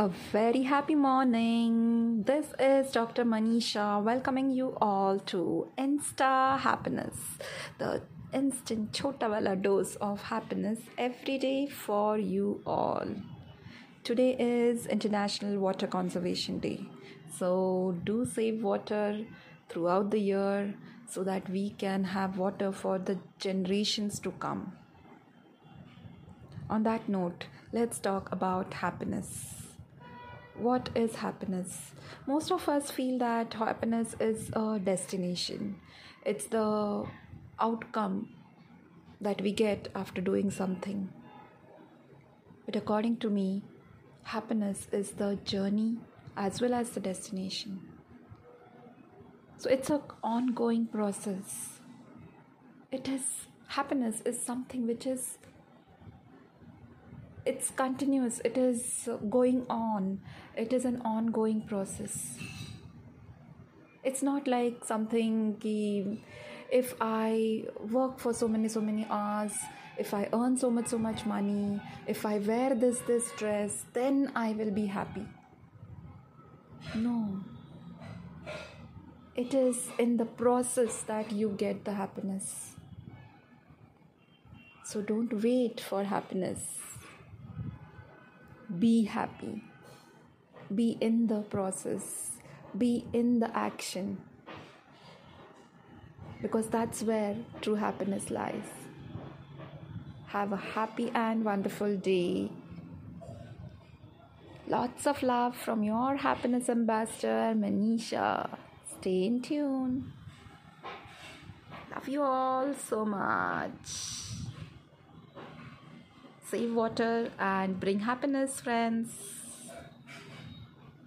A very happy morning. This is Dr. Manisha welcoming you all to Insta Happiness, the instant chota wala dose of happiness every day for you all. Today is International Water Conservation Day. So do save water throughout the year so that we can have water for the generations to come. On that note, let's talk about happiness. What is happiness? Most of us feel that happiness is a destination, it's the outcome that we get after doing something. But according to me, happiness is the journey as well as the destination. So it's an ongoing process. It is happiness is something which is it's continuous. It is going on. It is an ongoing process. It's not like something ki, if i work for so many so many hours if i earn so much so much money if i wear this this dress then i will be happy. No. It is in the process that you get the happiness. So don't wait for happiness be happy. Be in the process. Be in the action. Because that's where true happiness lies. Have a happy and wonderful day. Lots of love from your happiness ambassador manisha. Stay in tune. Love you all so much Save water and bring happiness, friends.